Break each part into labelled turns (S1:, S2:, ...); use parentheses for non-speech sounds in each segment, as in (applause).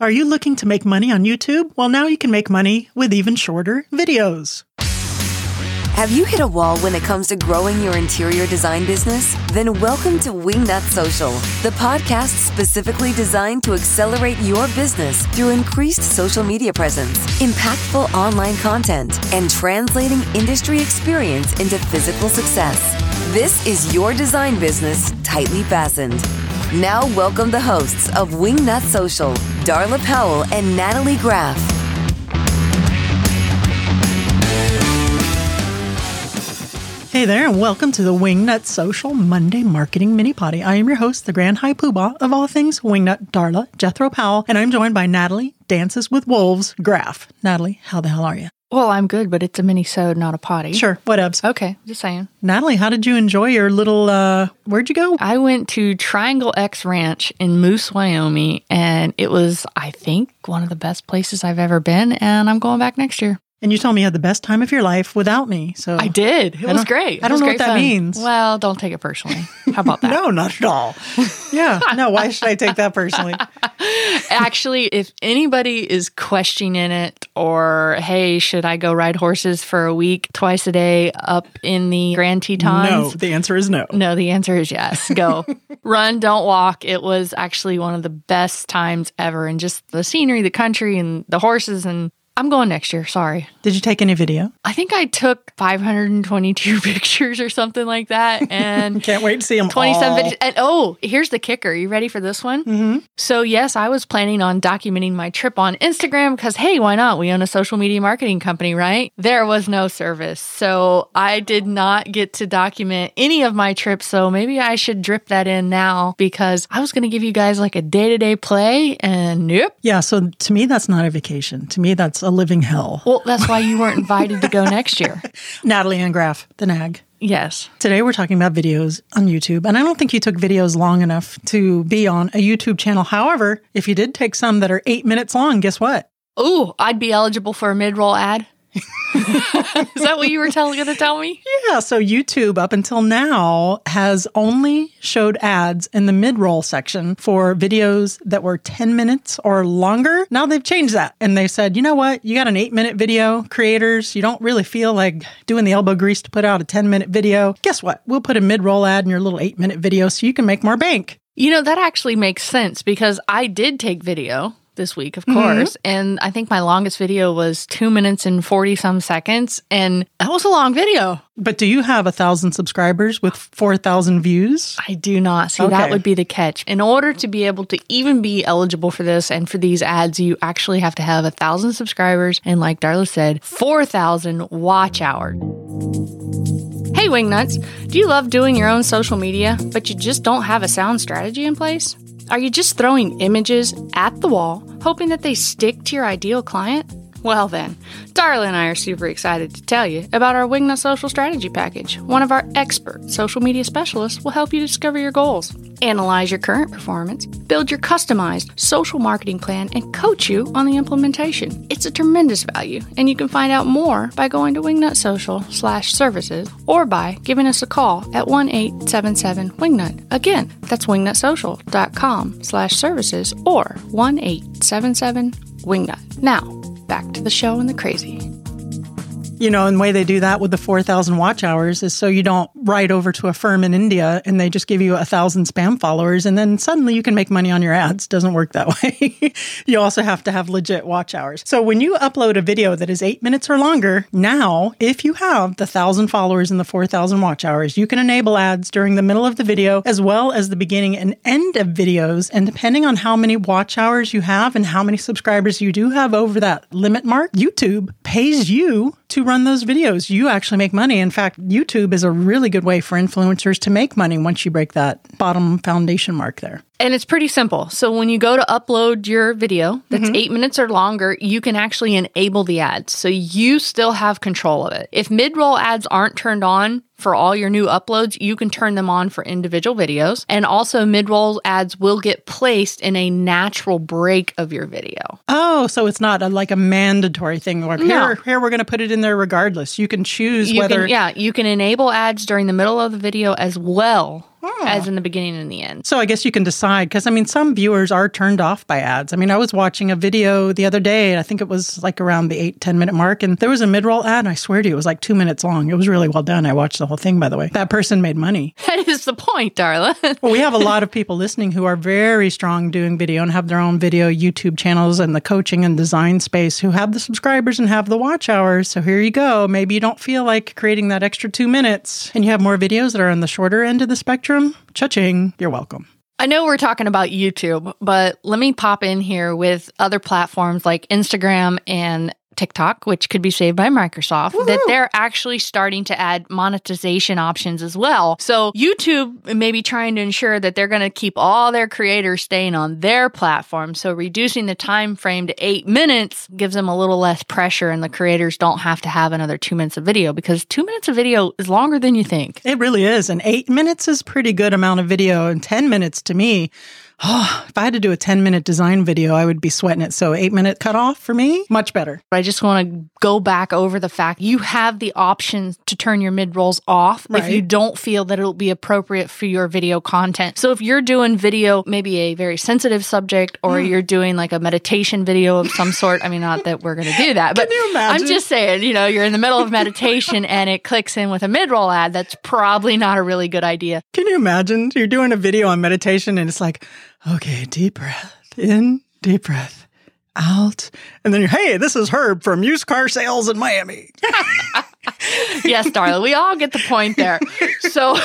S1: Are you looking to make money on YouTube? Well, now you can make money with even shorter videos.
S2: Have you hit a wall when it comes to growing your interior design business? Then welcome to Wingnut Social, the podcast specifically designed to accelerate your business through increased social media presence, impactful online content, and translating industry experience into physical success. This is your design business tightly fastened. Now, welcome the hosts of Wingnut Social, Darla Powell and Natalie Graff.
S1: Hey there, and welcome to the Wingnut Social Monday Marketing Mini Potty. I am your host, the Grand High Poobah of all things Wingnut, Darla, Jethro Powell, and I'm joined by Natalie, Dances with Wolves, Graff. Natalie, how the hell are you?
S3: Well, I'm good, but it's a mini sode, not a potty.
S1: Sure, whatevs.
S3: Okay, just saying.
S1: Natalie, how did you enjoy your little, uh, where'd you go?
S3: I went to Triangle X Ranch in Moose, Wyoming, and it was, I think, one of the best places I've ever been, and I'm going back next year.
S1: And you told me you had the best time of your life without me. So
S3: I did. It
S1: I
S3: was great.
S1: I don't know what that
S3: fun.
S1: means.
S3: Well, don't take it personally. How about that? (laughs)
S1: No, not at all. Yeah, no, why should I take that personally? (laughs)
S3: Actually, if anybody is questioning it or, hey, should I go ride horses for a week, twice a day up in the Grand Tetons?
S1: No, the answer is no.
S3: No, the answer is yes. Go. (laughs) Run, don't walk. It was actually one of the best times ever. And just the scenery, the country, and the horses. And I'm going next year. Sorry.
S1: Did you take any video?
S3: I think I took 522 (laughs) pictures or something like that. And (laughs)
S1: Can't wait to see them
S3: 27
S1: all.
S3: And oh, here's the kicker. You ready for this one? Mm-hmm. So, yes, I was planning on documenting my trip on Instagram because, hey, why not? We own a social media marketing company, right? There was no service. So, I did not get to document any of my trips. So, maybe I should drip that in now because I was going to give you guys like a day to day play. And nope.
S1: Yeah, so to me, that's not a vacation. To me, that's a living hell.
S3: Well, that's why you weren't invited to go next year. (laughs)
S1: Natalie and Graff, the nag.
S3: Yes.
S1: Today, we're talking about videos on YouTube. And I don't think you took videos long enough to be on a YouTube channel. However, if you did take some that are eight minutes long, guess what?
S3: Ooh, I'd be eligible for a mid roll ad. (laughs) Is that what you were telling going to tell me?
S1: Yeah, so YouTube up until now has only showed ads in the mid roll section for videos that were 10 minutes or longer. Now they've changed that and they said, you know what? You got an eight minute video, creators, you don't really feel like doing the elbow grease to put out a 10 minute video. Guess what? We'll put a mid roll ad in your little eight minute video so you can make more bank.
S3: You know, that actually makes sense because I did take video this week, of
S1: Mm-hmm.
S3: course. And I think my longest video was two minutes and 40 some seconds. And that was a long video.
S1: But do you have a thousand subscribers with 4,000 views?
S3: I do not. See,
S1: Okay.
S3: that would be the catch. In order to be able to even be eligible for this and for these ads, you actually have to have a thousand subscribers. And like Darla said, 4,000 watch hours. Hey, Wingnuts, do you love doing your own social media, but you just don't have a sound strategy in place? Are you just throwing images at the wall, hoping that they stick to your ideal client? Well, then, Darla and I are super excited to tell you about our Wingnut Social Strategy Package. One of our expert social media specialists will help you discover your goals, analyze your current performance, build your customized social marketing plan, and coach you on the implementation. It's a tremendous value, and you can find out more by going to wingnutsocial slash services or by giving us a call at 1 877 Wingnut. Again, that's wingnutsocial.com slash services or 1 877 Wingnut. Now, back to the show and the crazy.
S1: You know, and the way they do that with the 4,000 watch hours is so you don't write over to a firm in India and they just give you a thousand spam followers and then suddenly you can make money on your ads. Doesn't work that (laughs) way. you also have to have legit watch hours. So when you upload a video that is eight minutes or longer, now, if you have the thousand followers and the 4,000 watch hours, you can enable ads during the middle of the video as well as the beginning and end of videos. And depending on how many watch hours you have and how many subscribers you do have over that limit mark, YouTube pays you to run those videos. You actually make money. In fact, YouTube is a really good way for influencers to make money once you break that bottom foundation mark there.
S3: And it's pretty simple. So when you go to upload your video that's mm-hmm. eight minutes or longer, you can actually enable the ads. So you still have control of it. If mid roll ads aren't turned on for all your new uploads, you can turn them on for individual videos. And also, mid roll ads will get placed in a natural break of your video.
S1: Oh, so it's not a, like a mandatory thing. Or
S3: No.
S1: here, here we're going to put it in there regardless. You can choose
S3: You
S1: whether.
S3: can, yeah, you can enable ads during the middle of the video as well hmm. As in the beginning and the end.
S1: So I guess you can decide because I mean, some viewers are turned off by ads. I mean, I was watching a video the other day, and I think it was like around the eight, 10 minute mark, and there was a mid roll ad. And I swear to you, it was like two minutes long. It was really well done. I watched the whole thing, by the way. That person made money. (laughs)
S3: That is the point, Darla. (laughs)
S1: well, we have a lot of people listening who are very strong doing video and have their own video YouTube channels and the coaching and design space who have the subscribers and have the watch hours. So here you go. Maybe you don't feel like creating that extra two minutes and you have more videos that are on the shorter end of the spectrum. Cha-ching. You're welcome.
S3: I know we're talking about YouTube, but let me pop in here with other platforms like Instagram and TikTok, which could be saved by Microsoft, Woo-hoo. that they're actually starting to add monetization options as well. So YouTube may be trying to ensure that they're going to keep all their creators staying on their platform. So reducing the time frame to eight minutes gives them a little less pressure, and the creators don't have to have another two minutes of video because two minutes of video is longer than you think.
S1: It really is. And eight minutes is pretty good amount of video, and 10 minutes to me oh, if I had to do a 10 minute design video, I would be sweating it. So, eight minute cutoff for me, much better.
S3: I just want to go back over the fact you have the option to turn your mid rolls off right. if you don't feel that it'll be appropriate for your video content. So, if you're doing video, maybe a very sensitive subject, or mm. you're doing like a meditation video of some sort, I mean, not that we're going to do that, (laughs) but I'm just saying, you know, you're in the middle of meditation (laughs) and it clicks in with a mid roll ad, that's probably not a really good idea.
S1: Can you imagine? You're doing a video on meditation and it's like, Okay, deep breath in, deep breath out. And then you're, hey, this is Herb from Used Car Sales in Miami. (laughs)
S3: yes, darling, we all get the point there. So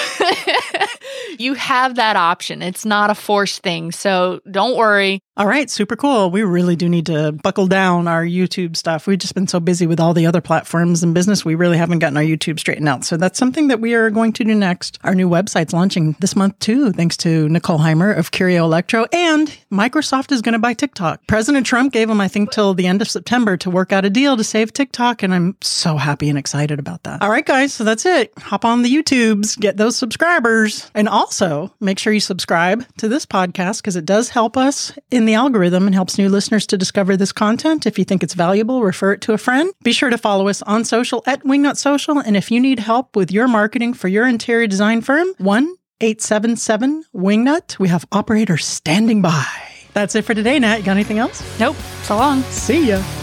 S3: (laughs) you have that option. It's not a forced thing. So don't worry.
S1: All right, super cool. We really do need to buckle down our YouTube stuff. We've just been so busy with all the other platforms and business, we really haven't gotten our YouTube straightened out. So that's something that we are going to do next. Our new website's launching this month too, thanks to Nicole Heimer of Curio Electro, and Microsoft is going to buy TikTok. President Trump gave them, I think, till the end of September to work out a deal to save TikTok, and I'm so happy and excited about that. All right, guys, so that's it. Hop on the YouTubes, get those subscribers, and also make sure you subscribe to this podcast because it does help us in in the algorithm and helps new listeners to discover this content. If you think it's valuable, refer it to a friend. Be sure to follow us on social at Wingnut Social. And if you need help with your marketing for your interior design firm, 1 877 Wingnut. We have operators standing by. That's it for today, Nat. You got anything else?
S3: Nope. So long.
S1: See ya.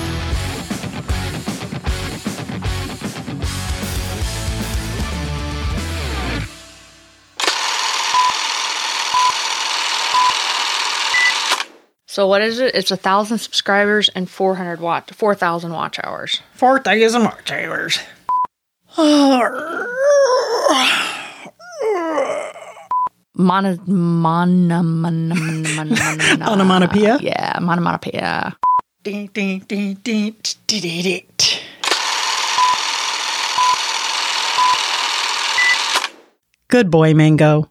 S3: So what is it? It's a thousand subscribers and four hundred watt, four thousand watch hours.
S1: Four thousand watch hours.
S3: Mono, mono, mono, mono,
S1: Onomatopoeia?
S3: Yeah, monomonopoeia.
S1: Good boy, Mango.